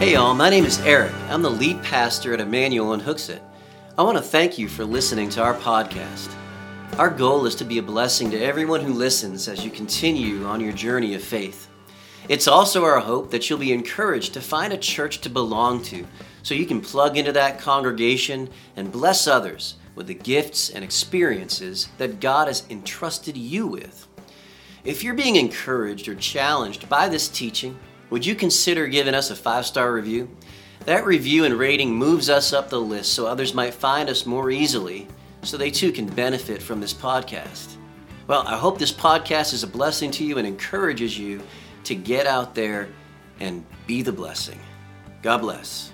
Hey, y'all, my name is Eric. I'm the lead pastor at Emmanuel in Hooksett. I want to thank you for listening to our podcast. Our goal is to be a blessing to everyone who listens as you continue on your journey of faith. It's also our hope that you'll be encouraged to find a church to belong to so you can plug into that congregation and bless others with the gifts and experiences that God has entrusted you with. If you're being encouraged or challenged by this teaching, would you consider giving us a five star review? That review and rating moves us up the list so others might find us more easily so they too can benefit from this podcast. Well, I hope this podcast is a blessing to you and encourages you to get out there and be the blessing. God bless.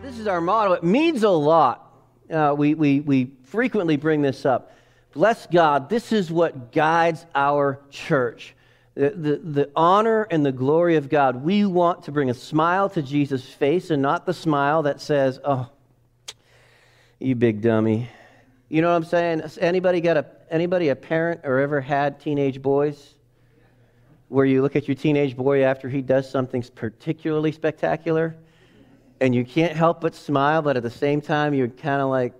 This is our motto. It means a lot uh, we, we, we frequently bring this up. Bless God, this is what guides our church. The, the, the honor and the glory of God. We want to bring a smile to Jesus' face and not the smile that says, oh, you big dummy. You know what I'm saying? Anybody got a anybody a parent or ever had teenage boys? Where you look at your teenage boy after he does something particularly spectacular and you can't help but smile, but at the same time, you're kind of like,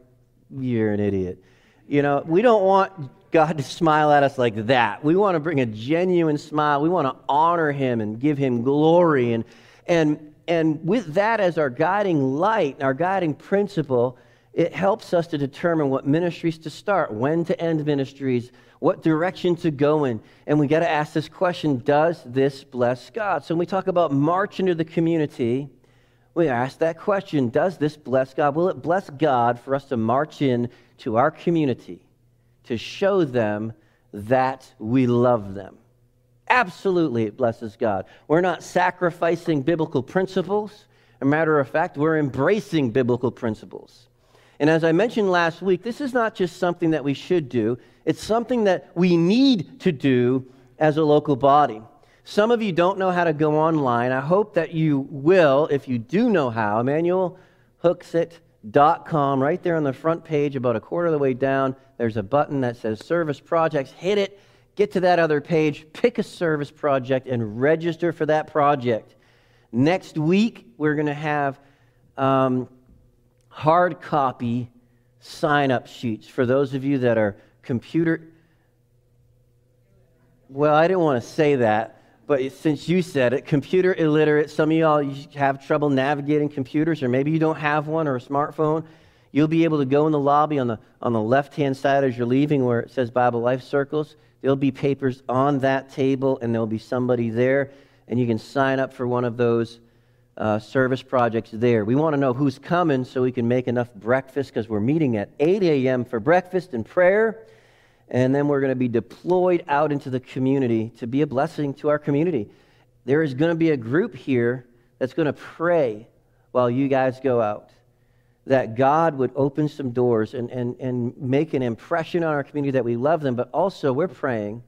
you're an idiot. You know, we don't want God to smile at us like that. We want to bring a genuine smile. We want to honor Him and give Him glory. And, and, and with that as our guiding light, our guiding principle, it helps us to determine what ministries to start, when to end ministries, what direction to go in. And we got to ask this question Does this bless God? So when we talk about march into the community, we ask that question Does this bless God? Will it bless God for us to march in to our community to show them that we love them? Absolutely, it blesses God. We're not sacrificing biblical principles. a matter of fact, we're embracing biblical principles. And as I mentioned last week, this is not just something that we should do, it's something that we need to do as a local body. Some of you don't know how to go online. I hope that you will if you do know how. EmmanuelHooksett.com, right there on the front page, about a quarter of the way down, there's a button that says Service Projects. Hit it, get to that other page, pick a service project, and register for that project. Next week, we're going to have um, hard copy sign up sheets for those of you that are computer. Well, I didn't want to say that but since you said it, computer illiterate, some of y'all have trouble navigating computers, or maybe you don't have one or a smartphone. You'll be able to go in the lobby on the, on the left hand side as you're leaving where it says Bible Life Circles. There'll be papers on that table, and there'll be somebody there, and you can sign up for one of those uh, service projects there. We want to know who's coming so we can make enough breakfast because we're meeting at 8 a.m. for breakfast and prayer and then we're going to be deployed out into the community to be a blessing to our community. There is going to be a group here that's going to pray while you guys go out that God would open some doors and, and, and make an impression on our community that we love them, but also we're praying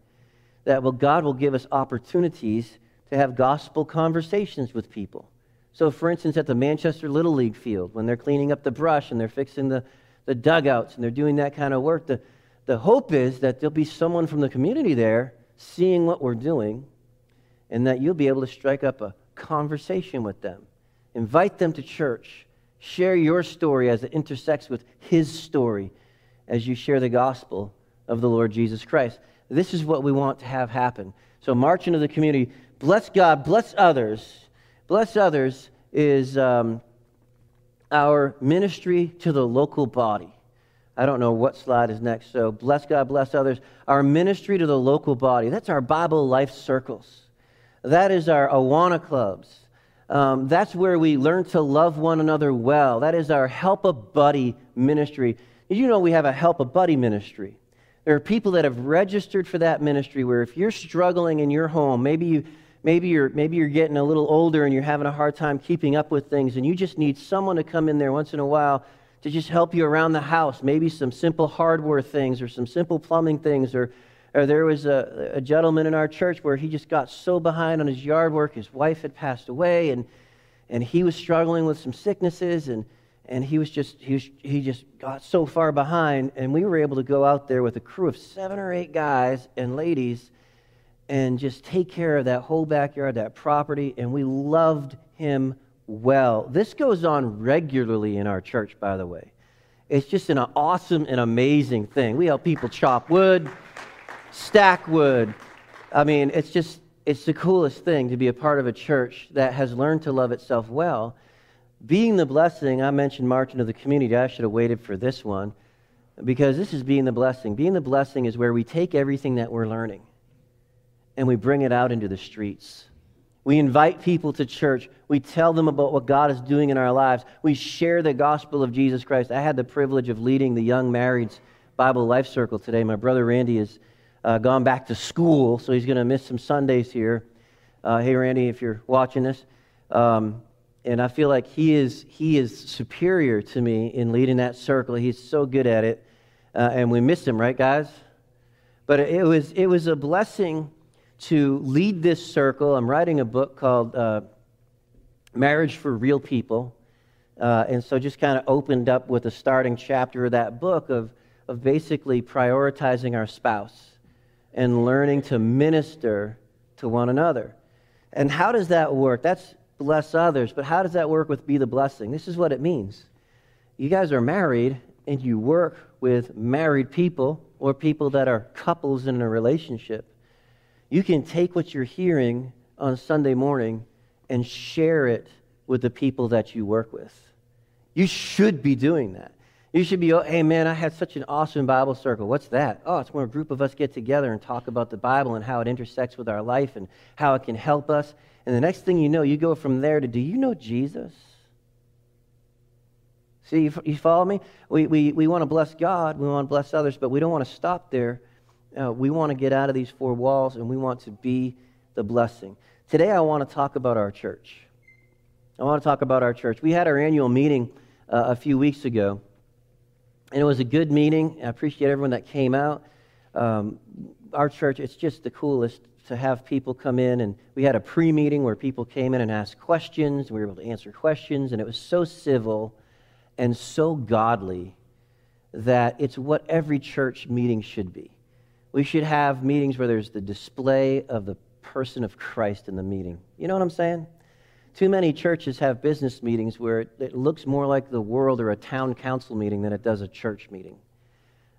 that well, God will give us opportunities to have gospel conversations with people. So, for instance, at the Manchester Little League field, when they're cleaning up the brush and they're fixing the, the dugouts and they're doing that kind of work, the, the hope is that there'll be someone from the community there seeing what we're doing and that you'll be able to strike up a conversation with them. Invite them to church. Share your story as it intersects with his story as you share the gospel of the Lord Jesus Christ. This is what we want to have happen. So, march into the community. Bless God, bless others. Bless others is um, our ministry to the local body. I don't know what slide is next. So bless God, bless others. Our ministry to the local body. That's our Bible life circles. That is our Awana clubs. Um, that's where we learn to love one another well. That is our Help a Buddy ministry. You know we have a Help a Buddy ministry? There are people that have registered for that ministry where if you're struggling in your home, maybe you maybe you're maybe you're getting a little older and you're having a hard time keeping up with things and you just need someone to come in there once in a while to just help you around the house, maybe some simple hardware things or some simple plumbing things. Or, or there was a, a gentleman in our church where he just got so behind on his yard work, his wife had passed away, and, and he was struggling with some sicknesses. And, and he was just he, was, he just got so far behind and we were able to go out there with a crew of seven or eight guys and ladies and just take care of that whole backyard that property and we loved him well this goes on regularly in our church by the way it's just an awesome and amazing thing we help people chop wood stack wood i mean it's just it's the coolest thing to be a part of a church that has learned to love itself well being the blessing, I mentioned marching to the community. I should have waited for this one because this is being the blessing. Being the blessing is where we take everything that we're learning and we bring it out into the streets. We invite people to church. We tell them about what God is doing in our lives. We share the gospel of Jesus Christ. I had the privilege of leading the Young Marrieds Bible Life Circle today. My brother Randy has uh, gone back to school, so he's going to miss some Sundays here. Uh, hey, Randy, if you're watching this. Um, and I feel like he is, he is superior to me in leading that circle. He's so good at it. Uh, and we miss him, right, guys? But it was, it was a blessing to lead this circle. I'm writing a book called uh, Marriage for Real People. Uh, and so just kind of opened up with a starting chapter of that book of, of basically prioritizing our spouse and learning to minister to one another. And how does that work? That's bless others. But how does that work with be the blessing? This is what it means. You guys are married and you work with married people or people that are couples in a relationship. You can take what you're hearing on Sunday morning and share it with the people that you work with. You should be doing that. You should be, oh, hey man, I had such an awesome Bible circle. What's that? Oh, it's when a group of us get together and talk about the Bible and how it intersects with our life and how it can help us. And the next thing you know, you go from there to do you know Jesus? See, you, follow me? We, we, we want to bless God, we want to bless others, but we don't want to stop there. Uh, we want to get out of these four walls and we want to be the blessing. Today, I want to talk about our church. I want to talk about our church. We had our annual meeting uh, a few weeks ago, and it was a good meeting. I appreciate everyone that came out. Um, our church, it's just the coolest to have people come in, and we had a pre meeting where people came in and asked questions. We were able to answer questions, and it was so civil and so godly that it's what every church meeting should be. We should have meetings where there's the display of the person of Christ in the meeting. You know what I'm saying? Too many churches have business meetings where it, looks more like the world or a town council meeting than it does a church meeting.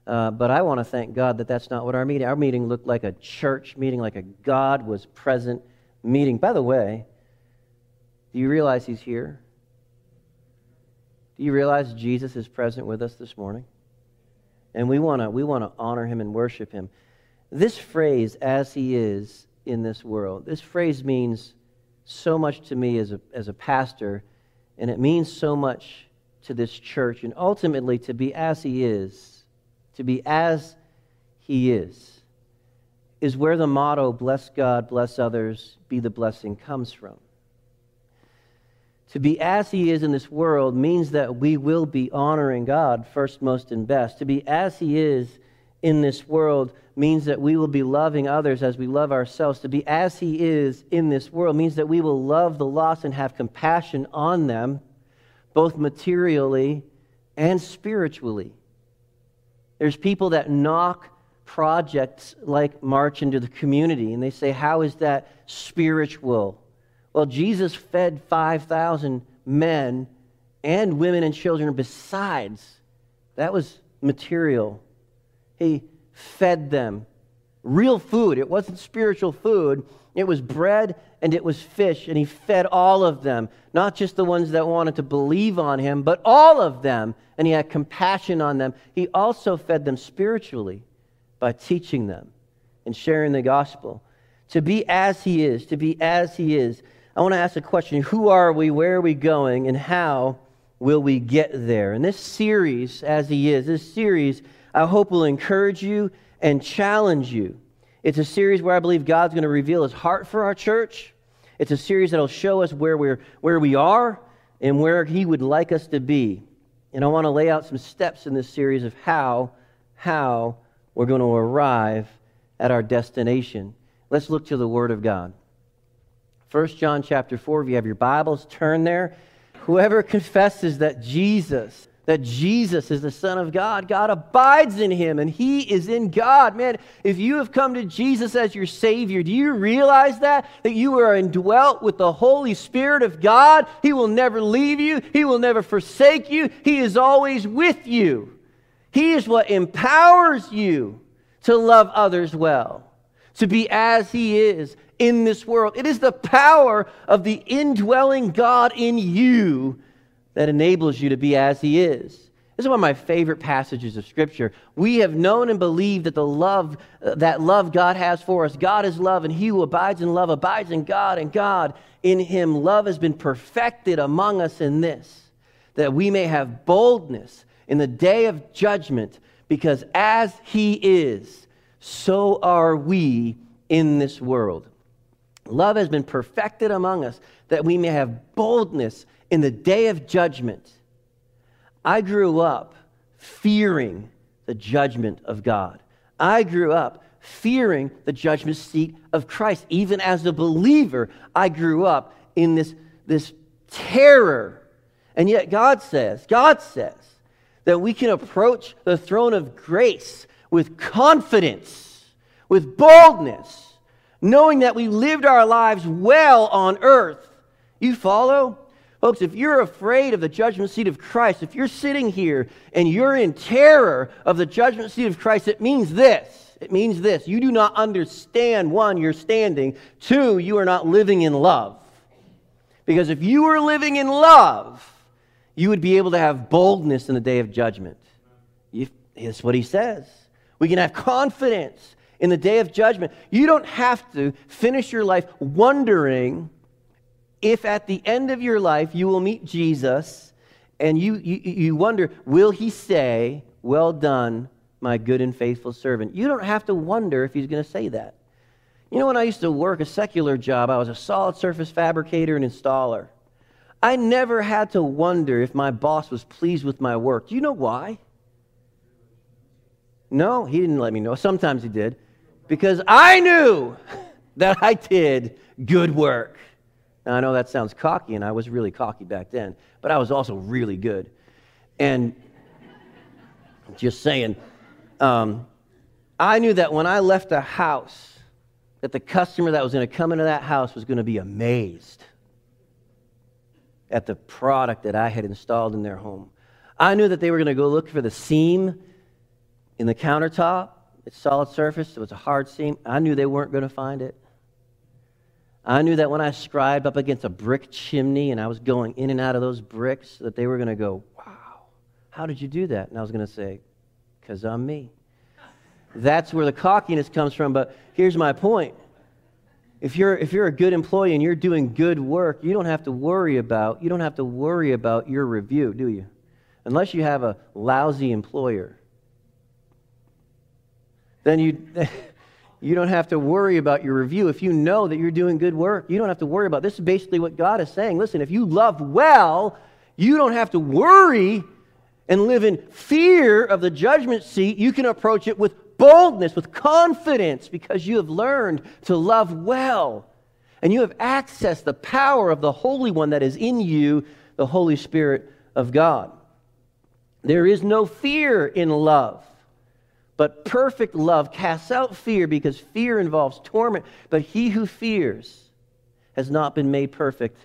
Uh, but I want to thank God that that's not what our meeting. Our meeting looked like a church meeting, like a God was present meeting. By the way, do you realize He's here? Do you realize Jesus is present with us this morning? And we want to we want to honor Him and worship Him. This phrase, "as He is in this world," this phrase means so much to me as a as a pastor, and it means so much to this church, and ultimately to be as He is to be as he is, is where the motto, bless God, bless others, be the blessing, comes from. To be as he is in this world means that we will be honoring God first, most, and best. To be as he is in this world means that we will be loving others as we love ourselves. To be as he is in this world means that we will love the lost and have compassion on them, both materially and spiritually. There's people that knock projects like March into the community, and they say, How is that spiritual? Well, Jesus fed 5,000 men and women and children besides. That was material. He fed them real food. It wasn't spiritual food, it was bread and it was fish, and he fed all of them, not just the ones that wanted to believe on him, but all of them, and he had compassion on them. He also fed them spiritually by teaching them and sharing the gospel. To be as he is, to be as he is. I want to ask a question Who are we? Where are we going? And how will we get there? And this series, as he is, this series, I hope will encourage you and challenge you. It's a series where I believe God's going to reveal his heart for our church it's a series that'll show us where, we're, where we are and where He would like us to be. And I want to lay out some steps in this series of how, how we're going to arrive at our destination. Let's look to the Word of God. 1 John chapter 4, if you have your Bibles, turn there. Whoever confesses that Jesus, that Jesus is the Son of God, God abides in him and he is in God. Man, if you have come to Jesus as your Savior, do you realize that? That you are indwelt with the Holy Spirit of God? He will never leave you, He will never forsake you, He is always with you. He is what empowers you to love others well, to be as He is in this world. It is the power of the indwelling God in you that enables you to be as He is. This is one of my favorite passages of Scripture. We have known and believed that the love, uh, that love God has for us, God is love, and he who abides in love abides in God, and God in him. Love has been perfected among us in this, that we may have boldness in the day of judgment, because as he is, so are we in this world. Love has been perfected among us that we may have boldness in the day of judgment. I grew up fearing the judgment of God. I grew up fearing the judgment seat of Christ. Even as a believer, I grew up in this, this terror. And yet, God says, God says that we can approach the throne of grace with confidence, with boldness knowing that we lived our lives well on earth. You follow? Folks, if you're afraid of the judgment seat of Christ, if you're sitting here and you're in terror of the judgment seat of Christ, it means this. It means this. You do not understand, one, your standing. Two, you are not living in love. Because if you were living in love, you would be able to have boldness in the day of judgment. You, that's what he says. We can have confidence in the day of judgment. You don't have to finish your life wondering if at the end of your life you will meet Jesus and you, you, you wonder, will he say, Well done, my good and faithful servant? You don't have to wonder if he's going to say that. You know, when I used to work a secular job, I was a solid surface fabricator and installer. I never had to wonder if my boss was pleased with my work. Do you know why? No, he didn't let me know. Sometimes he did because I knew that I did good work. Now, I know that sounds cocky, and I was really cocky back then, but I was also really good. And just saying, um, I knew that when I left a house, that the customer that was going to come into that house was going to be amazed at the product that I had installed in their home. I knew that they were going to go look for the seam in the countertop it's solid surface. It was a hard seam. I knew they weren't going to find it. I knew that when I scribed up against a brick chimney and I was going in and out of those bricks, that they were going to go, Wow, how did you do that? And I was going to say, Because I'm me. That's where the cockiness comes from. But here's my point. If you're, if you're a good employee and you're doing good work, you don't have to worry about you don't have to worry about your review, do you? Unless you have a lousy employer then you, you don't have to worry about your review. If you know that you're doing good work, you don't have to worry about this. is basically what God is saying. Listen, if you love well, you don't have to worry and live in fear of the judgment seat. You can approach it with boldness, with confidence, because you have learned to love well. And you have accessed the power of the Holy One that is in you, the Holy Spirit of God. There is no fear in love. But perfect love casts out fear because fear involves torment. But he who fears has not been made perfect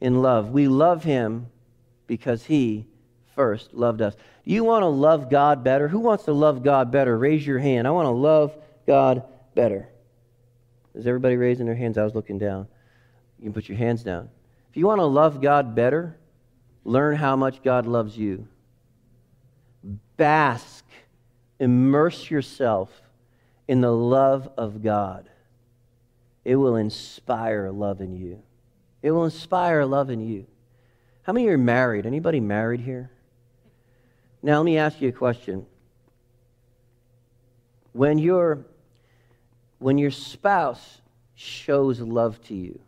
in love. We love him because he first loved us. You want to love God better? Who wants to love God better? Raise your hand. I want to love God better. Is everybody raising their hands? I was looking down. You can put your hands down. If you want to love God better, learn how much God loves you. Bask immerse yourself in the love of God, it will inspire love in you. It will inspire love in you. How many are married? Anybody married here? Now, let me ask you a question. When, your when your spouse shows love to you,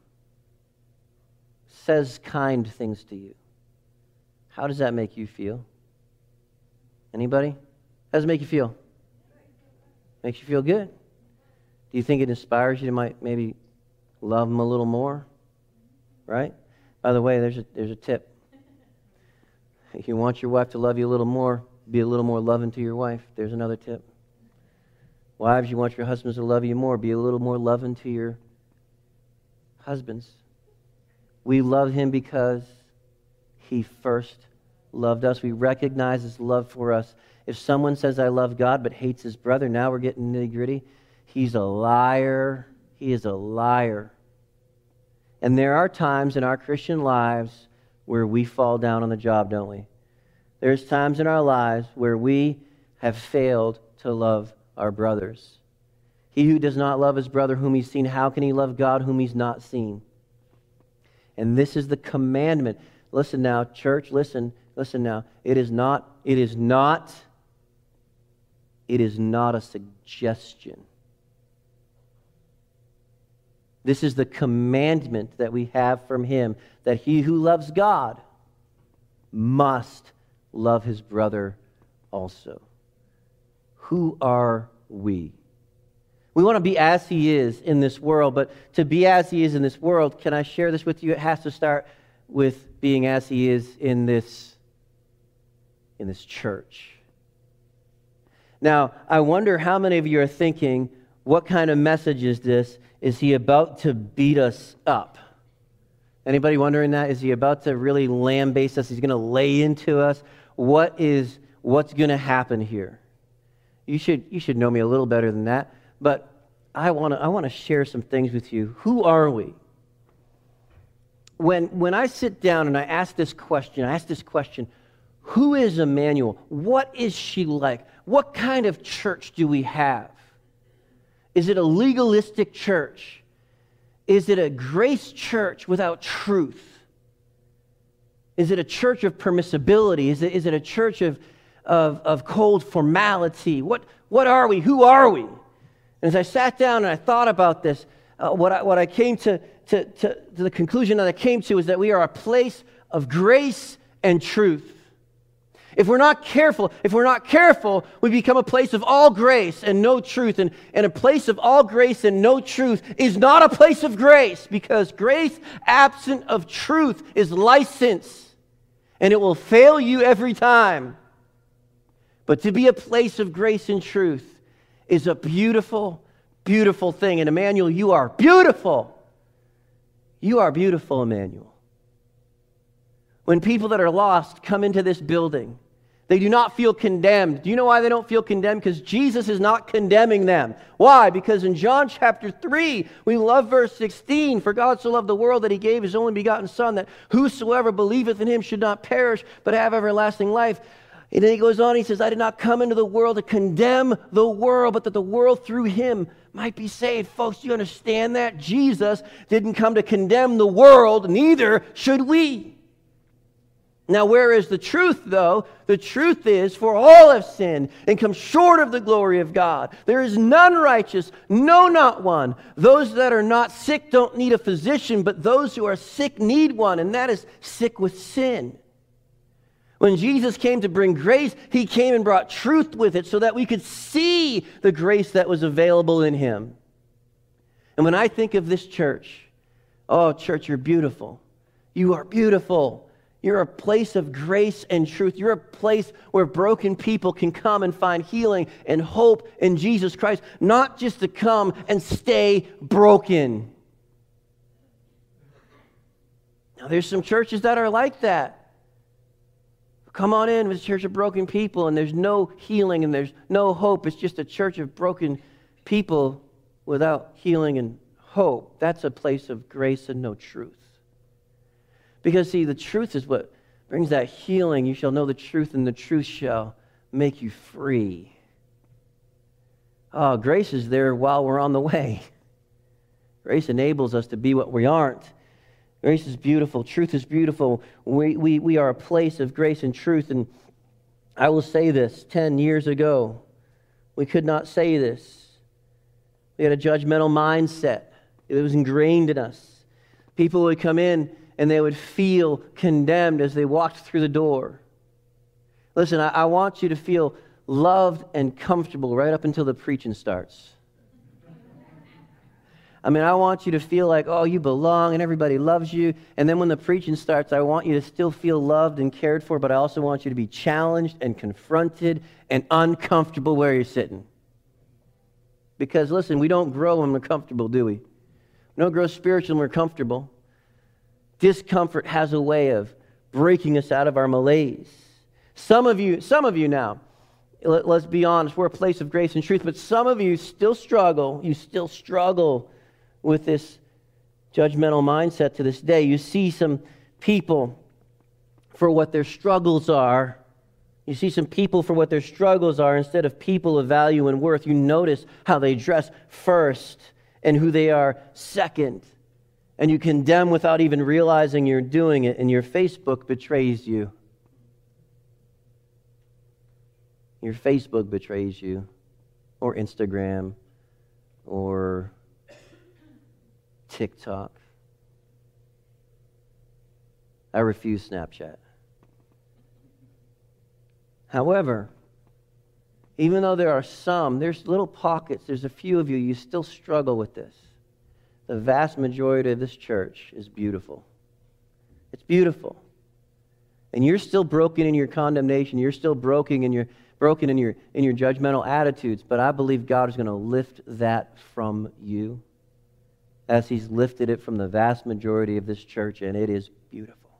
says kind things to you, how does that make you feel? Anybody? Does it make you feel? Makes you feel good. Do you think it inspires you to might maybe love them a little more? Right? By the way, there's a, there's a tip. If you want your wife to love you a little more, be a little more loving to your wife. There's another tip. Wives, you want your husbands to love you more, be a little more loving to your husbands. We love him because he first loved us. We recognize his love for us. If someone says, I love God, but hates his brother, now we're getting nitty gritty. He's a liar. He is a liar. And there are times in our Christian lives where we fall down on the job, don't we? There's times in our lives where we have failed to love our brothers. He who does not love his brother whom he's seen, how can he love God whom he's not seen? And this is the commandment. Listen now, church, listen, listen now. It is not, it is not, it is not a suggestion. This is the commandment that we have from him that he who loves God must love his brother also. Who are we? We want to be as he is in this world, but to be as he is in this world, can I share this with you? It has to start with being as he is in this in this church. Now, I wonder how many of you are thinking, what kind of message is this? Is he about to beat us up? Anybody wondering that? Is he about to really lambaste us? He's going to lay into us? What is what's going to happen here? You should, you should know me a little better than that. But I want to I wanna share some things with you. Who are we? When, when I sit down and I ask this question, I ask this question who is Emmanuel? What is she like? What kind of church do we have? Is it a legalistic church? Is it a grace church without truth? Is it a church of permissibility? Is it, is it a church of of, of cold formality. What, what are we? Who are we? And as I sat down and I thought about this, uh, what, I, what I came to, to, to, to the conclusion that I came to is that we are a place of grace and truth. If we're not careful, if we're not careful, we become a place of all grace and no truth. And, and a place of all grace and no truth is not a place of grace because grace absent of truth is license and it will fail you every time. But to be a place of grace and truth is a beautiful, beautiful thing. And Emmanuel, you are beautiful. You are beautiful, Emmanuel. When people that are lost come into this building, they do not feel condemned. Do you know why they don't feel condemned? Because Jesus is not condemning them. Why? Because in John chapter 3, we love verse 16 For God so loved the world that he gave his only begotten Son, that whosoever believeth in him should not perish, but have everlasting life. And then he goes on, he says, I did not come into the world to condemn the world, but that the world through him might be saved. Folks, you understand that? Jesus didn't come to condemn the world, neither should we. Now, where is the truth, though? The truth is, for all have sinned and come short of the glory of God. There is none righteous, no, not one. Those that are not sick don't need a physician, but those who are sick need one, and that is sick with sin. When Jesus came to bring grace, he came and brought truth with it so that we could see the grace that was available in him. And when I think of this church, oh, church, you're beautiful. You are beautiful. You're a place of grace and truth. You're a place where broken people can come and find healing and hope in Jesus Christ, not just to come and stay broken. Now, there's some churches that are like that. Come on in, it's a church of broken people, and there's no healing and there's no hope. It's just a church of broken people without healing and hope. That's a place of grace and no truth. Because, see, the truth is what brings that healing. You shall know the truth, and the truth shall make you free. Oh, grace is there while we're on the way. Grace enables us to be what we aren't Grace is beautiful. Truth is beautiful. We, we, we are a place of grace and truth. And I will say this 10 years ago, we could not say this. We had a judgmental mindset, it was ingrained in us. People would come in and they would feel condemned as they walked through the door. Listen, I, I want you to feel loved and comfortable right up until the preaching starts. I mean, I want you to feel like, oh, you belong and everybody loves you. And then when the preaching starts, I want you to still feel loved and cared for, but I also want you to be challenged and confronted and uncomfortable where you're sitting. Because listen, we don't grow when we're comfortable, do we? We don't grow spiritual when we're comfortable. Discomfort has a way of breaking us out of our malaise. Some of you, some of you now, let, us be honest, we're a place of grace and truth, but some of you still struggle, you still struggle with this judgmental mindset to this day. You see some people for what their struggles are. You see some people for what their struggles are instead of people of value and worth. You notice how they dress first and who they are second. And you condemn without even realizing you're doing it, and your Facebook betrays you. Your Facebook betrays you, or Instagram, or TikTok. I refuse Snapchat. However, even though there are some, there's little pockets, there's a few of you, you still struggle with this. The vast majority of this church is beautiful. It's beautiful. And you're still broken in your condemnation, you're still broken in your broken in your, in your judgmental attitudes, but I believe God is going to lift that from you as He's lifted it from the vast majority of this church, and it is beautiful.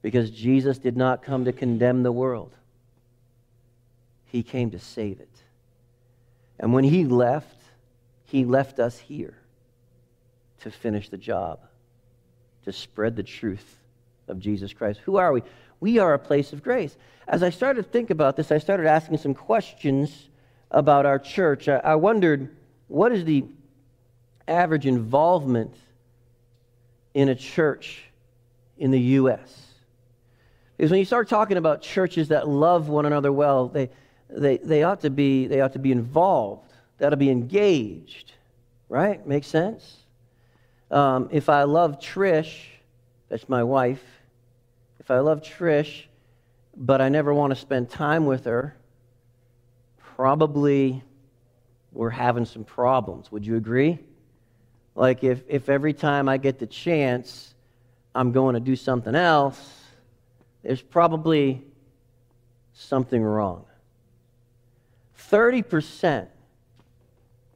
Because Jesus did not come to condemn the world, He came to save it. And when He left, He left us here to finish the job, to spread the truth of Jesus Christ. Who are we? We are a place of grace. As I started to think about this, I started asking some questions about our church. I, I wondered what is the average involvement in a church in the U.S.? Because when you start talking about churches that love one another well, they, they, they, ought, to be, they ought to be involved, they ought to be engaged, right? Makes sense? Um, if I love Trish, that's my wife, if I love Trish, but I never want to spend time with her, probably we're having some problems. Would you agree? Like if, if every time I get the chance, I'm going to do something else, there's probably something wrong. 30%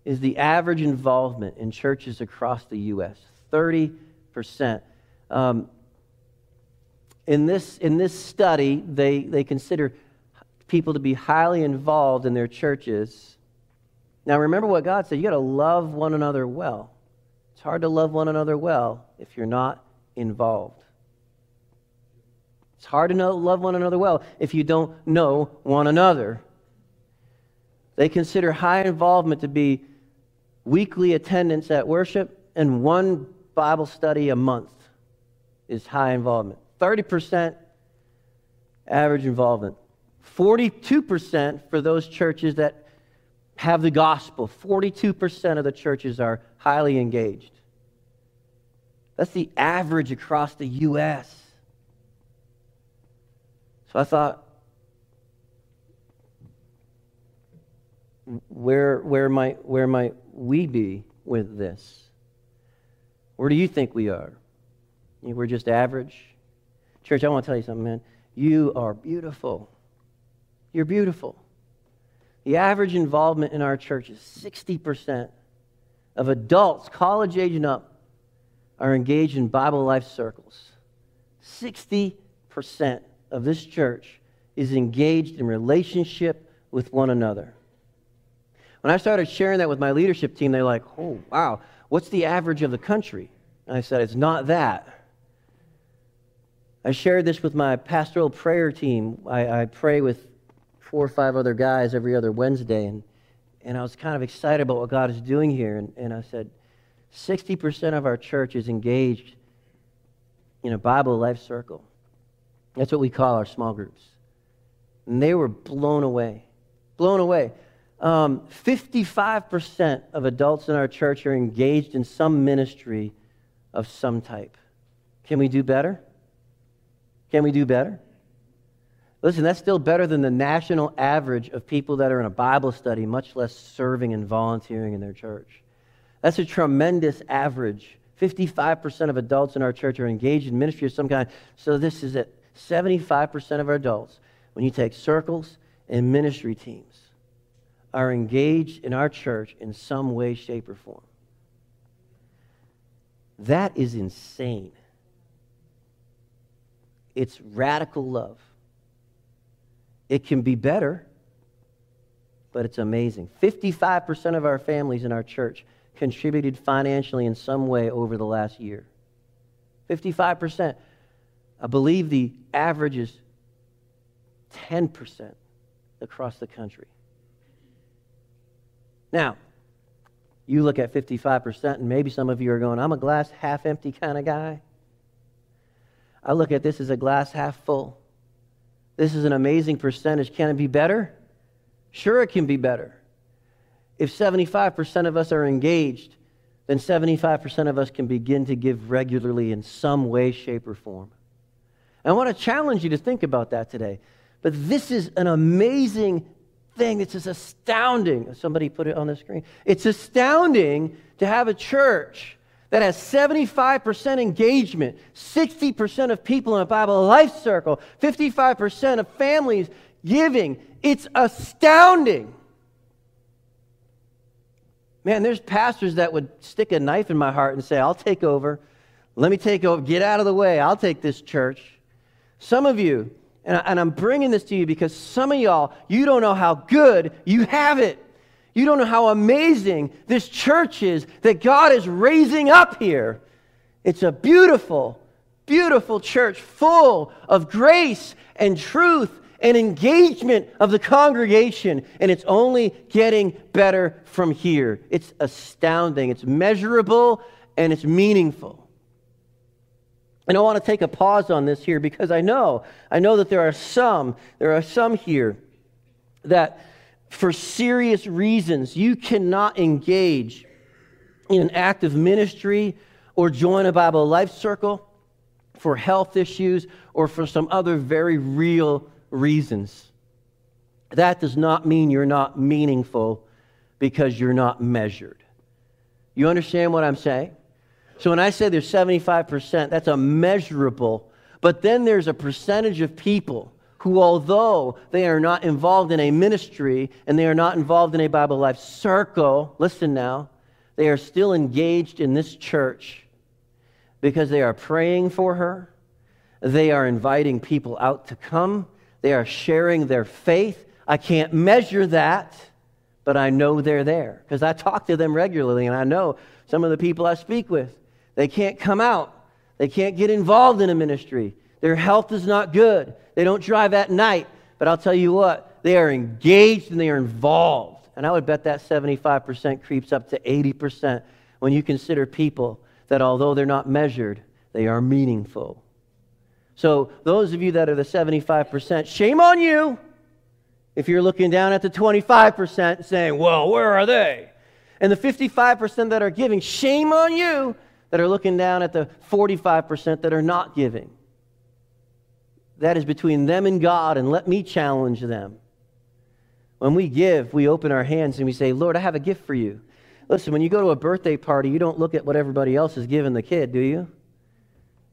is the average involvement in churches across the U.S. 30%. Um, in this, in this study, they, they consider people to be highly involved in their churches. Now, remember what God said you got to love one another well. It's hard to love one another well if you're not involved. It's hard to know, love one another well if you don't know one another. They consider high involvement to be weekly attendance at worship and one Bible study a month is high involvement. 30% average involvement. 42% for those churches that have the gospel. 42% of the churches are highly engaged. That's the average across the U.S. So I thought, where, where, might, where might we be with this? Where do you think we are? We're just average? Church, I want to tell you something, man. You are beautiful. You're beautiful. The average involvement in our church is 60% of adults, college age and up, are engaged in Bible life circles. 60% of this church is engaged in relationship with one another. When I started sharing that with my leadership team, they're like, oh, wow, what's the average of the country? And I said, it's not that. I shared this with my pastoral prayer team. I, I pray with four or five other guys every other Wednesday, and, and I was kind of excited about what God is doing here. And, and I said, 60% of our church is engaged in a Bible life circle. That's what we call our small groups. And they were blown away. Blown away. Um, 55% of adults in our church are engaged in some ministry of some type. Can we do better? Can we do better? Listen, that's still better than the national average of people that are in a Bible study, much less serving and volunteering in their church. That's a tremendous average. 55% of adults in our church are engaged in ministry of some kind. So this is it. 75% of our adults, when you take circles and ministry teams, are engaged in our church in some way, shape, or form. That is insane. It's radical love. It can be better, but it's amazing. 55% of our families in our church contributed financially in some way over the last year. 55%. I believe the average is 10% across the country. Now, you look at 55%, and maybe some of you are going, I'm a glass half empty kind of guy. I look at this as a glass half full. This is an amazing percentage. Can it be better? Sure, it can be better. If 75% of us are engaged, then 75% of us can begin to give regularly in some way, shape, or form. And I want to challenge you to think about that today. But this is an amazing thing. It's just astounding. Somebody put it on the screen. It's astounding to have a church that has 75% engagement, 60% of people in a Bible life circle, 55% of families giving. It's astounding. Man, there's pastors that would stick a knife in my heart and say, I'll take over. Let me take over. Get out of the way. I'll take this church. Some of you, and, I'm bringing this to you because some of y'all, you don't know how good you have it. You don't know how amazing this church is that God is raising up here. It's a beautiful, beautiful church full of grace and truth and engagement of the congregation, and it's only getting better from here. It's astounding, it's measurable, and it's meaningful. And I want to take a pause on this here because I know, I know that there are some, there are some here that for serious reasons you cannot engage in an active ministry or join a Bible life circle for health issues or for some other very real reasons. That does not mean you're not meaningful because you're not measured. You understand what I'm saying? So when I say there's 75%, that's a measurable, but then there's a percentage of people who, although they are not involved in a ministry and they are not involved in a Bible life circle, listen now, they are still engaged in this church because they are praying for her, they are inviting people out to come, they are sharing their faith. I can't measure that, but I know they're there because I talk to them regularly and I know some of the people I speak with. They can't come out, they can't get involved in a ministry. Their health is not good. They don't drive at night, but I'll tell you what, they are engaged and they are involved. And I would bet that 75% creeps up to 80% when you consider people that, although they're not measured, they are meaningful. So, those of you that are the 75%, shame on you if you're looking down at the 25% saying, well, where are they? And the 55% that are giving, shame on you that are looking down at the 45% that are not giving. That is between them and God, and let me challenge them. When we give, we open our hands and we say, Lord, I have a gift for you. Listen, when you go to a birthday party, you don't look at what everybody else is giving the kid, do you?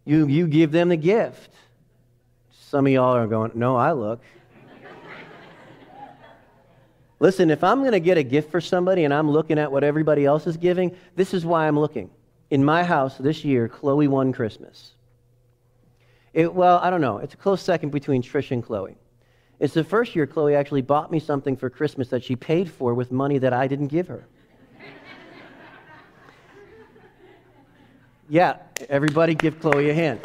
You, you give them the gift. Some of y'all are going, No, I look. Listen, if I'm going to get a gift for somebody and I'm looking at what everybody else is giving, this is why I'm looking. In my house this year, Chloe won Christmas. It, well, I don't know. It's a close second between Trish and Chloe. It's the first year Chloe actually bought me something for Christmas that she paid for with money that I didn't give her. yeah, everybody give Chloe a hand.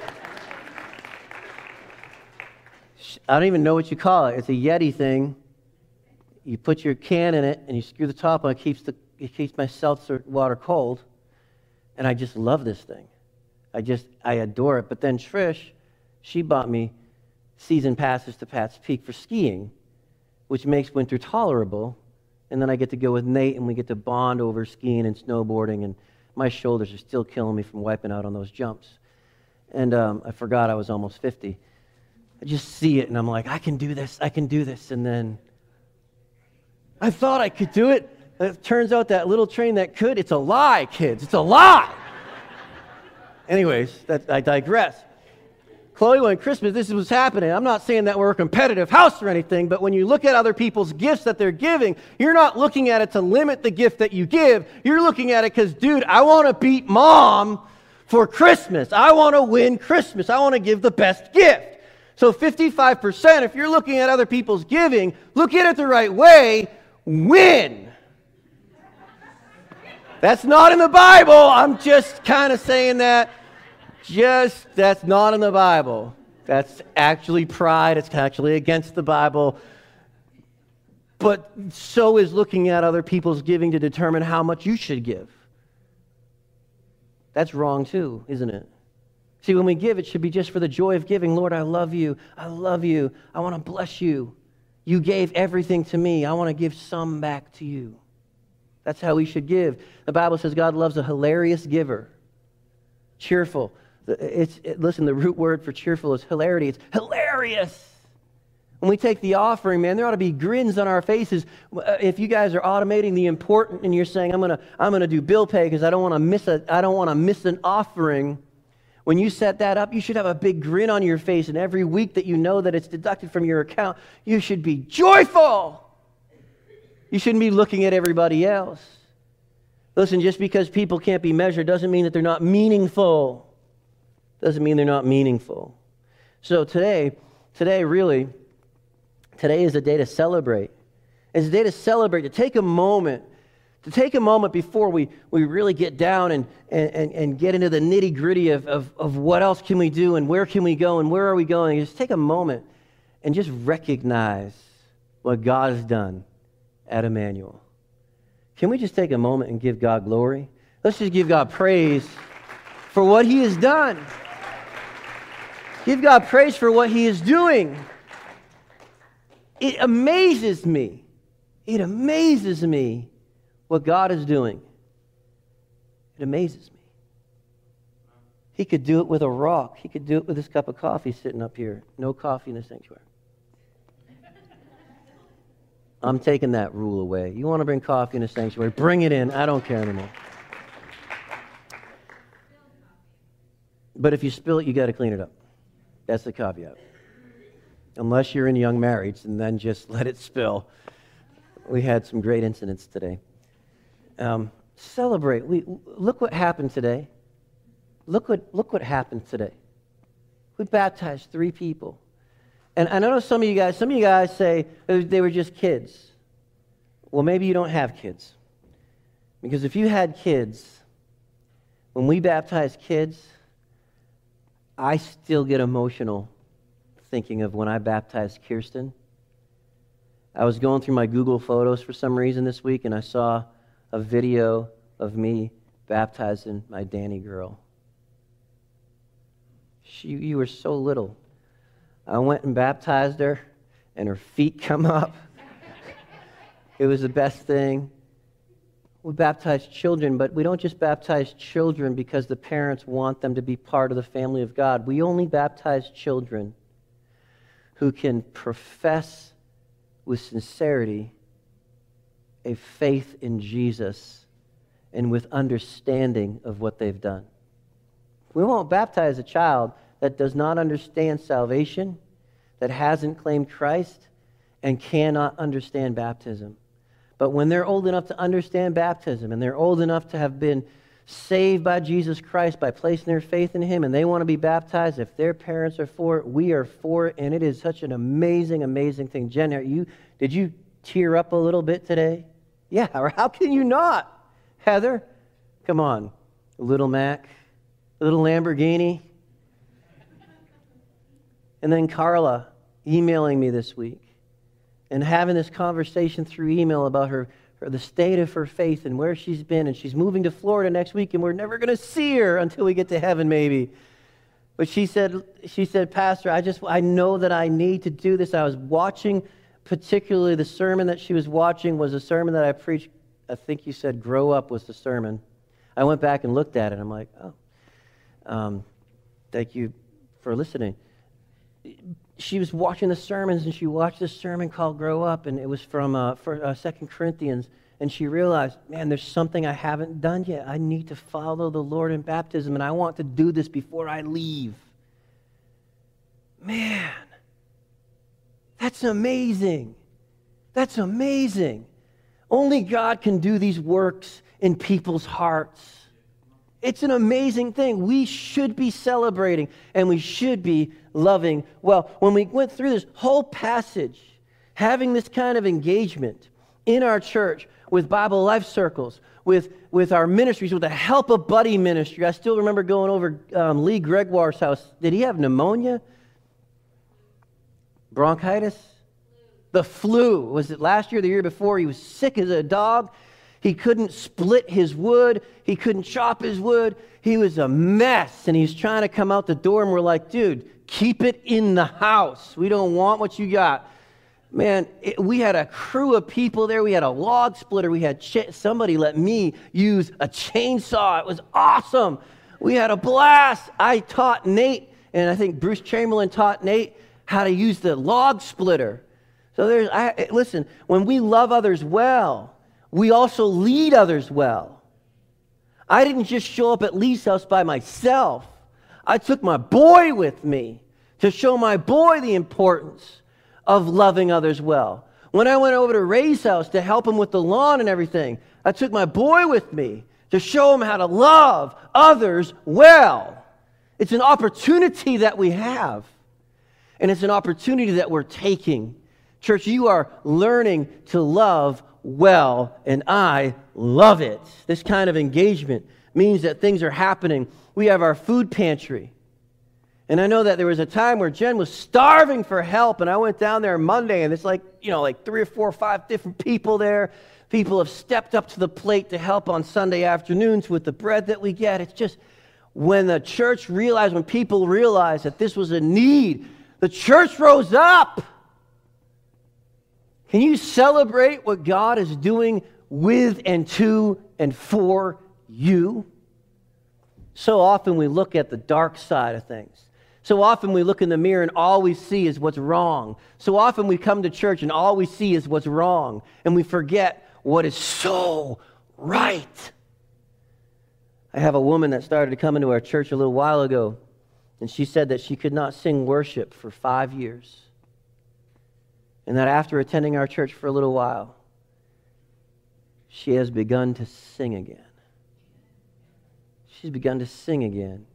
I don't even know what you call it. It's a Yeti thing. You put your can in it and you screw the top on. It keeps the it keeps my seltzer water cold, and I just love this thing. I just I adore it. But then Trish, she bought me season passes to Pat's Peak for skiing, which makes winter tolerable. And then I get to go with Nate and we get to bond over skiing and snowboarding. And my shoulders are still killing me from wiping out on those jumps. And um, I forgot I was almost 50. I just see it and I'm like, I can do this, I can do this. And then I thought I could do it, it turns out that little train that could, it's a lie, kids. It's a lie. Anyways, that, I digress. Chloe, when Christmas, this is what's happening. I'm not saying that we're a competitive house or anything, but when you look at other people's gifts that they're giving, you're not looking at it to limit the gift that you give. You're looking at it because, dude, I want to beat mom for Christmas. I want to win Christmas. I want to give the best gift. So 55%, if you're looking at other people's giving, look at it the right way, win. That's not in the Bible. I'm just kind of saying that. Just, that's not in the Bible. That's actually pride. It's actually against the Bible. But so is looking at other people's giving to determine how much you should give. That's wrong too, isn't it? See, when we give, it should be just for the joy of giving. Lord, I love you. I love you. I want to bless you. You gave everything to me. I want to give some back to you. That's how we should give. The Bible says God loves a hilarious giver, cheerful. It's, it, listen, the root word for cheerful is hilarity. It's hilarious. When we take the offering, man, there ought to be grins on our faces. Uh, if you guys are automating the important and you're saying, I'm going to I'm to do bill pay because I don't want to miss a I don't want to miss an offering. When you set that up, you should have a big grin on your face. And every week that you know that it's deducted from your account, you should be joyful. You shouldn't be looking at everybody else. Listen, just because people can't be measured doesn't mean that they're not meaningful. Doesn't mean they're not meaningful. So today, today really, today is a day to celebrate. It's a day to celebrate, to take a moment, to take a moment before we, we really get down and, and, and get into the nitty gritty of, of, of what else can we do and where can we go and where are we going. Just take a moment and just recognize what God has done at Emmanuel. Can we just take a moment and give God glory? Let's just give God praise for what He has done. Give God praise for what He is doing. It amazes me. It amazes me what God is doing. It amazes me. He could do it with a rock. He could do it with this cup of coffee sitting up here. No coffee in the sanctuary. I'm taking that rule away. You want to bring coffee in the sanctuary? Bring it in. I don't care anymore. But if you spill it, you got to clean it up. That's the caveat. Unless you're in young marriage and then just let it spill. We had some great incidents today. Um, celebrate. We, look what happened today. Look what, look what happened today. We baptized three people. And I know some of you guys, some of you guys say oh, they were just kids. Well, maybe you don't have kids. Because if you had kids, when we baptize kids, I still get emotional thinking of when I baptized Kirsten. I was going through my Google Photos for some reason this week, and I saw a video of me baptizing my Danny girl. She, you were so little. I went and baptized her, and her feet come up. it was the best thing. We baptize children, but we don't just baptize children because the parents want them to be part of the family of God. We only baptize children who can profess with sincerity a faith in Jesus and with understanding of what they've done. We won't baptize a child that does not understand salvation, that hasn't claimed Christ, and cannot understand baptism. But when they're old enough to understand baptism and they're old enough to have been saved by Jesus Christ by placing their faith in Him and they want to be baptized, if their parents are for it, we are for it. And it is such an amazing, amazing thing. Jen, you, did you tear up a little bit today? Yeah, or how can you not? Heather, come on. Little Mac, little Lamborghini. And then Carla emailing me this week and having this conversation through email about her, her the state of her faith and where she's been. And she's moving to Florida next week, and we're never going to see her until we get to heaven, maybe. But she said, she said, Pastor, I just I know that I need to do this. I was watching, particularly the sermon that she was watching was a sermon that I preached. I think you said grow up was the sermon. I went back and looked at it. I'm like, oh, um, thank you for listening she was watching the sermons and she watched this sermon called Grow Up, and it was from uh, for, uh, 2 Corinthians. and she realized, man, there's something I haven't done yet. I need to follow the Lord in baptism, and I want to do this before I leave. Man, that's amazing. That's amazing. Only God can do these works in people's hearts. It's an amazing thing. We should be celebrating and we should be loving well. When we went through this whole passage, having this kind of engagement in our church with Bible Life Circles, with, with our ministries, with the Help of Buddy ministry. I still remember going over um, Lee Gregoire's house. Did he have pneumonia? Bronchitis? The flu. Was it last year, the year before? He was sick as a dog. He couldn't split his wood. He couldn't chop his wood. He was a mess. And he's trying to come out the door, and we're like, dude, keep it in the house. We don't want what you got. Man, it, we had a crew of people there. We had a log splitter. We had ch- somebody let me use a chainsaw. It was awesome. We had a blast. I taught Nate, and I think Bruce Chamberlain taught Nate how to use the log splitter. So there's, I, listen, when we love others well, we also lead others well. I didn't just show up at Lee's house by myself. I took my boy with me to show my boy the importance of loving others well. When I went over to Ray's house to help him with the lawn and everything, I took my boy with me to show him how to love others well. It's an opportunity that we have, and it's an opportunity that we're taking. Church, you are learning to love well, and I love it. This kind of engagement means that things are happening. We have our food pantry. And I know that there was a time where Jen was starving for help, and I went down there Monday, and it's like, you know, like three or four or five different people there. People have stepped up to the plate to help on Sunday afternoons with the bread that we get. It's just when the church realized, when people realized that this was a need, the church rose up. Can you celebrate what God is doing with and to and for you? So often we look at the dark side of things. So often we look in the mirror and all we see is what's wrong. So often we come to church and all we see is what's wrong. And we forget what is so right. I have a woman that started to come into our church a little while ago, and she said that she could not sing worship for five years. And that after attending our church for a little while, she has begun to sing again. She's begun to sing again.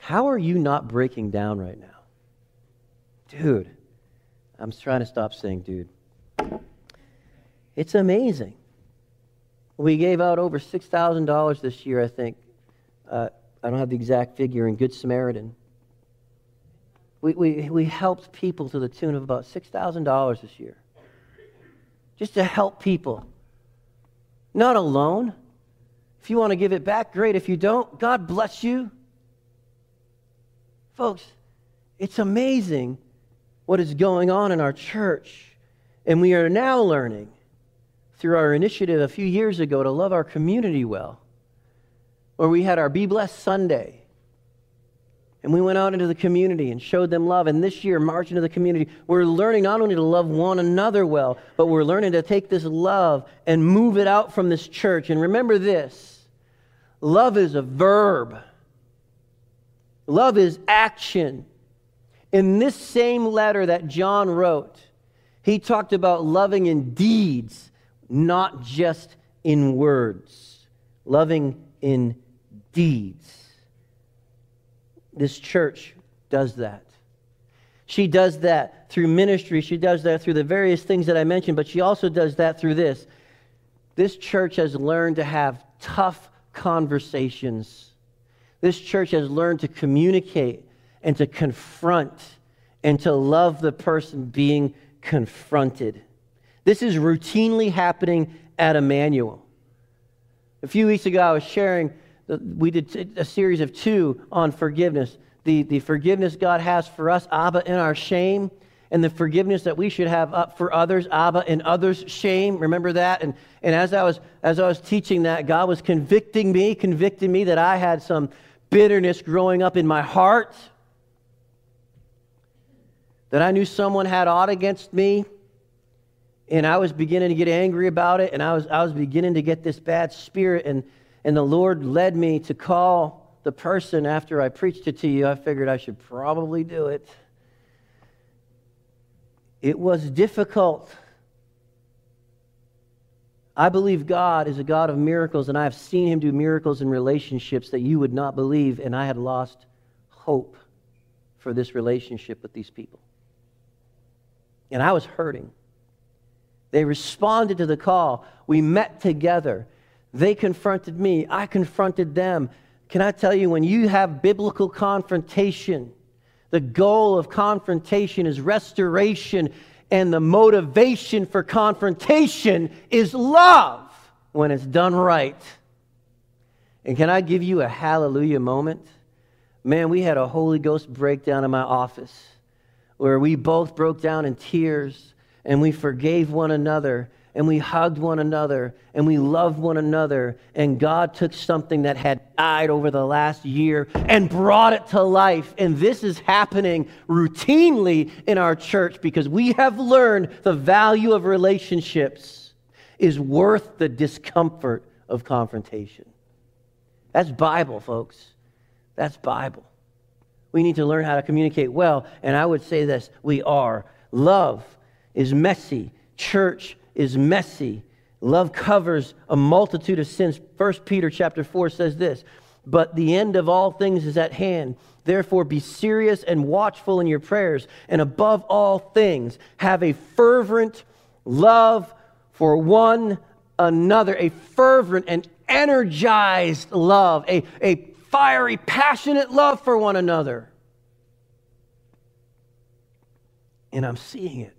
How are you not breaking down right now? Dude, I'm trying to stop saying dude. It's amazing. We gave out over $6,000 this year, I think. Uh, I don't have the exact figure in Good Samaritan. We, we, we helped people to the tune of about $6,000 this year. Just to help people. Not alone. If you want to give it back, great. If you don't, God bless you. Folks, it's amazing what is going on in our church. And we are now learning through our initiative a few years ago to love our community well, where we had our Be Blessed Sunday and we went out into the community and showed them love. And this year, March into the community, we're learning not only to love one another well, but we're learning to take this love and move it out from this church. And remember this love is a verb, love is action. In this same letter that John wrote, he talked about loving in deeds, not just in words. Loving in deeds. This church does that. She does that through ministry. She does that through the various things that I mentioned, but she also does that through this. This church has learned to have tough conversations. This church has learned to communicate and to confront and to love the person being confronted. This is routinely happening at Emmanuel. A few weeks ago, I was sharing we did a series of two on forgiveness the, the forgiveness God has for us, Abba, in our shame, and the forgiveness that we should have up for others, Abba, in others' shame. Remember that? And, and as, I was, as I was teaching that, God was convicting me, convicting me that I had some bitterness growing up in my heart, that I knew someone had aught against me, And I was beginning to get angry about it, and I was, I was beginning to get this bad spirit, and, and the Lord led me to call the person after I preached it to you. I figured I should probably do it. It was difficult. I believe God is a God of miracles, and I have seen him do miracles in relationships that you would not believe, and I had lost hope for this relationship with these people. And I was hurting. They responded to the call. We met together. They confronted me. I confronted them. Can I tell you, when you have biblical confrontation, the goal of confrontation is restoration, and the motivation for confrontation is love when it's done right. And can I give you a hallelujah moment? Man, we had a Holy Ghost breakdown in my office where we both broke down in tears and we forgave one another and we hugged one another and we loved one another. And God took something that had died over the last year and brought it to life. And this is happening routinely in our church because we have learned the value of relationships is worth the discomfort of confrontation. That's Bible, folks. That's Bible. We need to learn how to communicate well. And I would say this we are. Love is messy. Church is messy. Love covers a multitude of sins. 1 Peter chapter 4 says this, but the end of all things is at hand. Therefore, be serious and watchful in your prayers, and above all things, have a fervent love for one another, a fervent and energized love, a, a fiery, passionate love for one another. And I'm seeing it.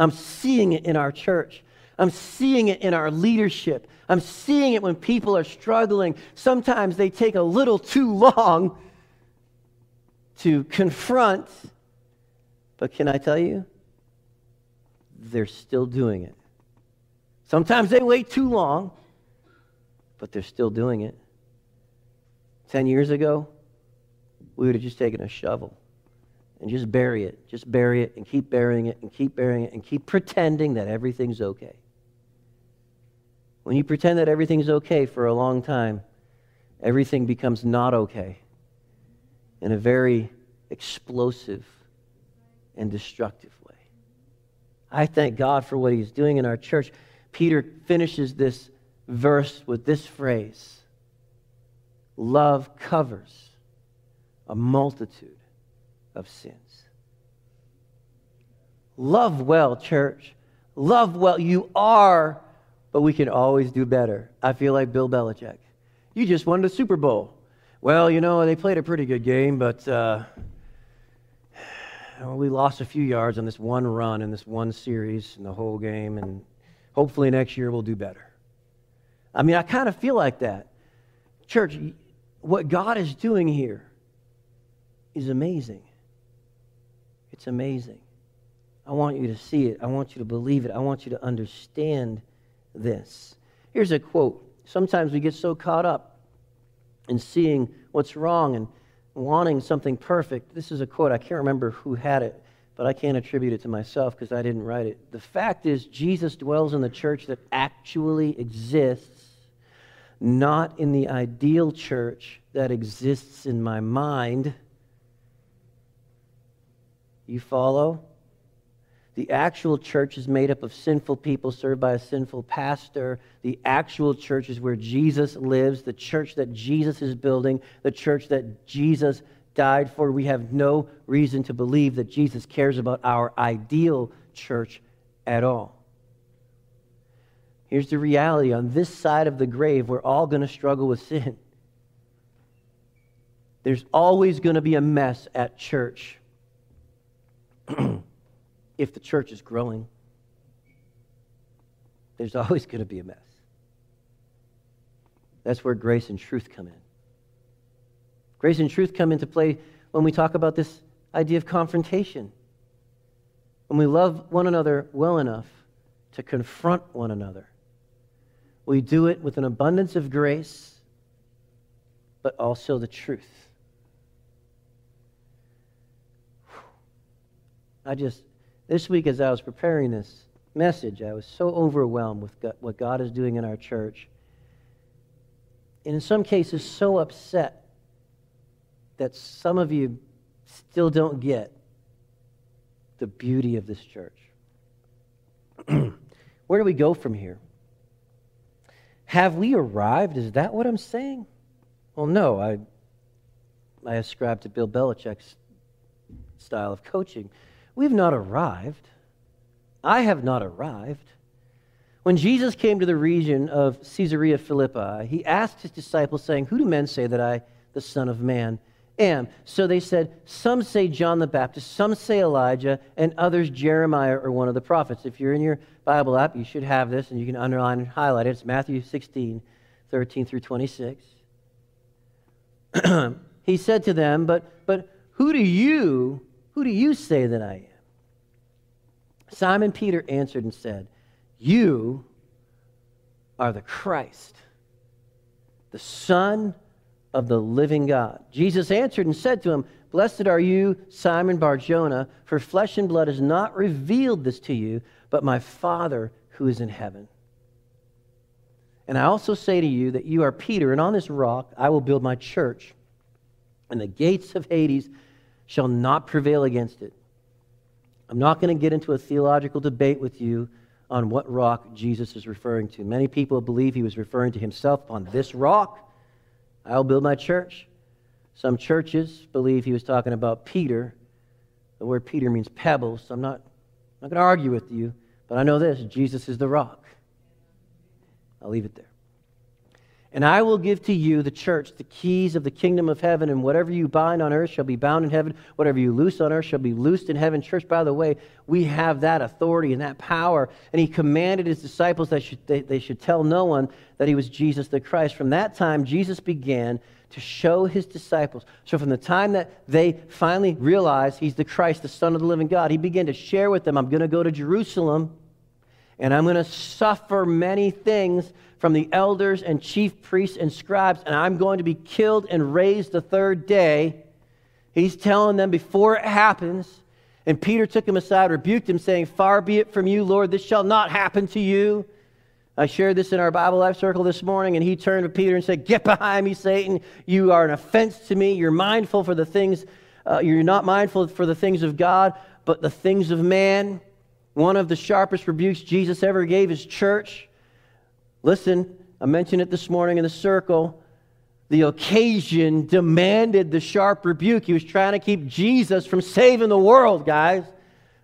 I'm seeing it in our church. I'm seeing it in our leadership. I'm seeing it when people are struggling. Sometimes they take a little too long to confront. But can I tell you? They're still doing it. Sometimes they wait too long, but they're still doing it. Ten years ago, we would have just taken a shovel and just bury it. Just bury it and keep burying it and keep burying it and keep pretending that everything's okay. When you pretend that everything's okay for a long time, everything becomes not okay in a very explosive and destructive way. I thank God for what He's doing in our church. Peter finishes this verse with this phrase Love covers a multitude of sins. Love well, church. Love well. You are, but we can always do better. I feel like Bill Belichick. You just won the Super Bowl. Well, you know, they played a pretty good game, but uh, we lost a few yards on this one run in this one series in the whole game, and hopefully next year we'll do better. I mean, I kind of feel like that. Church, what God is doing here is amazing. It's amazing. I want you to see it. I want you to believe it. I want you to understand this. Here's a quote. Sometimes we get so caught up in seeing what's wrong and wanting something perfect. This is a quote. I can't remember who had it, but I can't attribute it to myself because I didn't write it. The fact is, Jesus dwells in the church that actually exists, not in the ideal church that exists in my mind you follow? The actual church is made up of sinful people served by a sinful pastor. The actual church is where Jesus lives, the church that Jesus is building, the church that Jesus died for. We have no reason to believe that Jesus cares about our ideal church at all. Here's the reality on this side of the grave, we're all going to struggle with sin. There's always going to be a mess at church. if the church is growing, there's always going to be a mess. That's where grace and truth come in. Grace and truth come into play when we talk about this idea of confrontation. When we love one another well enough to confront one another, we do it with an abundance of grace, but also the truth. I just, this week as I was preparing this, message, I was so overwhelmed with God, what God is doing in our church. And in some cases, so upset that some of you still don't get the beauty of this church. Where do we go from here? Have we arrived? Is that what I'm saying? Well, no. I, I ascribe to Bill Belichick's style of coaching. We've not arrived. I have not arrived. When Jesus came to the region of Caesarea Philippi, he asked his disciples, saying, Who do men say that I, the Son of Man, am? So they said, Some say John the Baptist, some say Elijah, and others Jeremiah or one of the prophets. If you're in your Bible app, you should have this, and you can underline and highlight it. It's Matthew 16, 13 through 26. he said to them, But, but who do you, who do you say that I am? Simon Peter answered and said, You are the Christ, the Son of the living God. Jesus answered and said to him, Blessed are you, Simon Barjona, for flesh and blood has not revealed this to you, but my Father who is in heaven. And I also say to you that you are Peter, and on this rock I will build my church, and the gates of Hades shall not prevail against it. I'm not going to get into a theological debate with you on what rock Jesus is referring to. Many people believe he was referring to himself on this rock. I'll build my church. Some churches believe he was talking about Peter. The word Peter means pebbles. So I'm not, I'm not going to argue with you, but I know this Jesus is the rock. I'll leave it there. And I will give to you, the church, the keys of the kingdom of heaven, and whatever you bind on earth shall be bound in heaven. Whatever you loose on earth shall be loosed in heaven. Church, by the way, we have that authority and that power. And he commanded his disciples that they should tell no one that he was Jesus the Christ. From that time, Jesus began to show his disciples. So, from the time that they finally realized he's the Christ, the Son of the living God, he began to share with them I'm going to go to Jerusalem and I'm going to suffer many things from the elders and chief priests and scribes, and I'm going to be killed and raised the third day. He's telling them before it happens. And Peter took him aside, rebuked him, saying, Far be it from you, Lord, this shall not happen to you. I shared this in our Bible Life Circle this morning, and he turned to Peter and said, Get behind me, Satan. You are an offense to me. You're mindful for the things, uh, you're not mindful for the things of God, but the things of man. One of the sharpest rebukes Jesus ever gave his church Listen, I mentioned it this morning in the circle. The occasion demanded the sharp rebuke. He was trying to keep Jesus from saving the world, guys.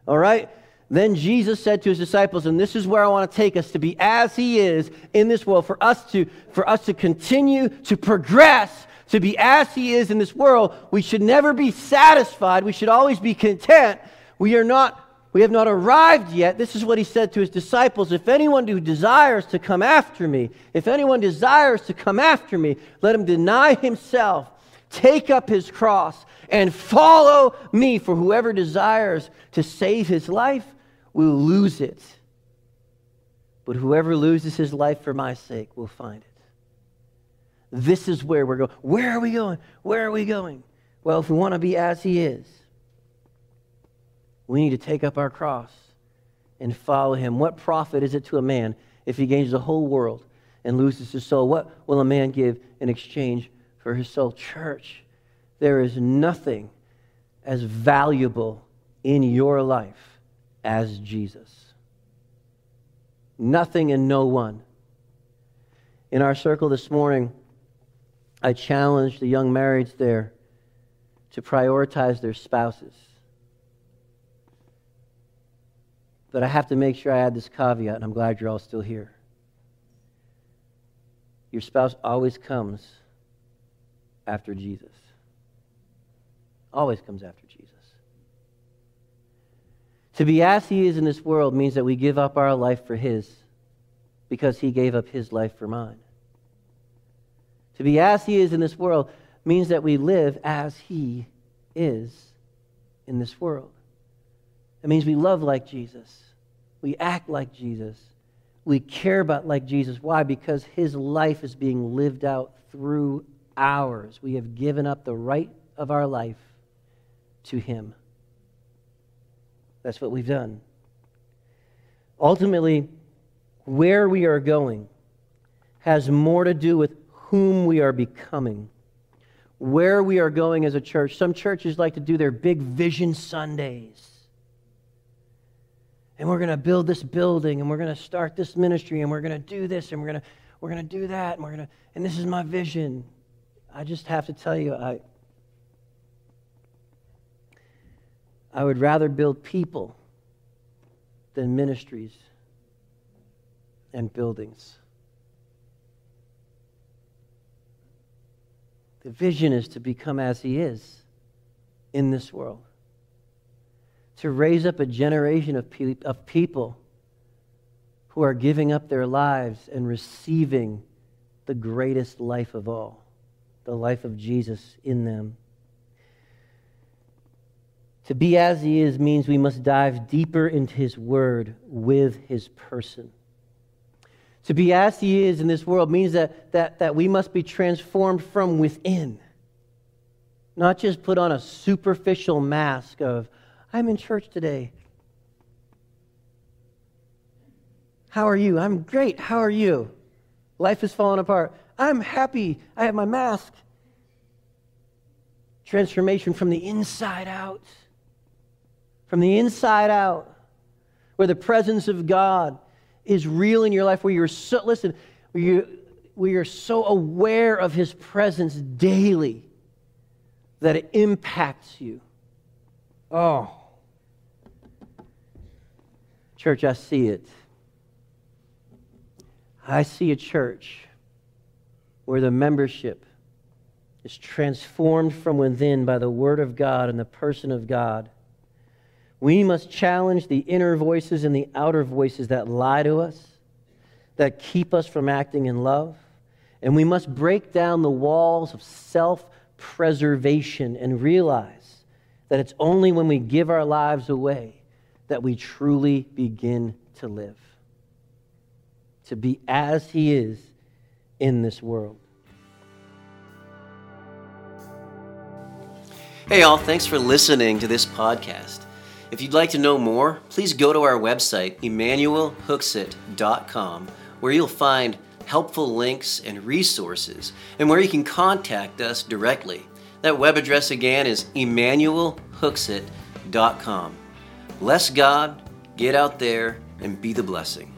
All right? Then Jesus said to his disciples, and this is where I want to take us to be as he is in this world, for us to, for us to continue to progress, to be as he is in this world. We should never be satisfied. We should always be content. We are not we have not arrived yet. This is what he said to his disciples If anyone who desires to come after me, if anyone desires to come after me, let him deny himself, take up his cross, and follow me. For whoever desires to save his life will lose it. But whoever loses his life for my sake will find it. This is where we're going. Where are we going? Where are we going? Well, if we want to be as he is, we need to take up our cross and follow him. What profit is it to a man if he gains the whole world and loses his soul? What will a man give in exchange for his soul? Church, there is nothing as valuable in your life as Jesus. Nothing and no one. In our circle this morning, I challenged the young marrieds there to prioritize their spouses. But I have to make sure I add this caveat, and I'm glad you're all still here. Your spouse always comes after Jesus. Always comes after Jesus. To be as he is in this world means that we give up our life for his because he gave up his life for mine. To be as he is in this world means that we live as he is in this world. It means we love like Jesus. We act like Jesus. We care about like Jesus. Why? Because his life is being lived out through ours. We have given up the right of our life to him. That's what we've done. Ultimately, where we are going has more to do with whom we are becoming. Where we are going as a church. Some churches like to do their big vision Sundays. And we're going to build this building and we're going to start this ministry and we're going to do this and we're going to we're going to do that and we're going to and this is my vision. I just have to tell you I I would rather build people than ministries and buildings. The vision is to become as He is in this world, to raise up a generation of, pe- of people who are giving up their lives and receiving the greatest life of all, the life of Jesus in them. To be as he is means we must dive deeper into his word with his person. To be as he is in this world means that, that, that we must be transformed from within, not just put on a superficial mask of, I'm in church today. How are you? I'm great. How are you? Life is falling apart. I'm happy. I have my mask. Transformation from the inside out from the inside out, where the presence of God is real in your life, where you're so, listen, where, you, where you're so aware of His presence daily that it impacts you. Oh. Church, I see it. I see a church where the membership is transformed from within by the Word of God and the person of God we must challenge the inner voices and the outer voices that lie to us, that keep us from acting in love. And we must break down the walls of self preservation and realize that it's only when we give our lives away that we truly begin to live, to be as He is in this world. Hey, all, thanks for listening to this podcast. If you'd like to know more, please go to our website, emmanuelhooksett.com, where you'll find helpful links and resources, and where you can contact us directly. That web address again is emmanuelhooksett.com. Bless God, get out there, and be the blessing.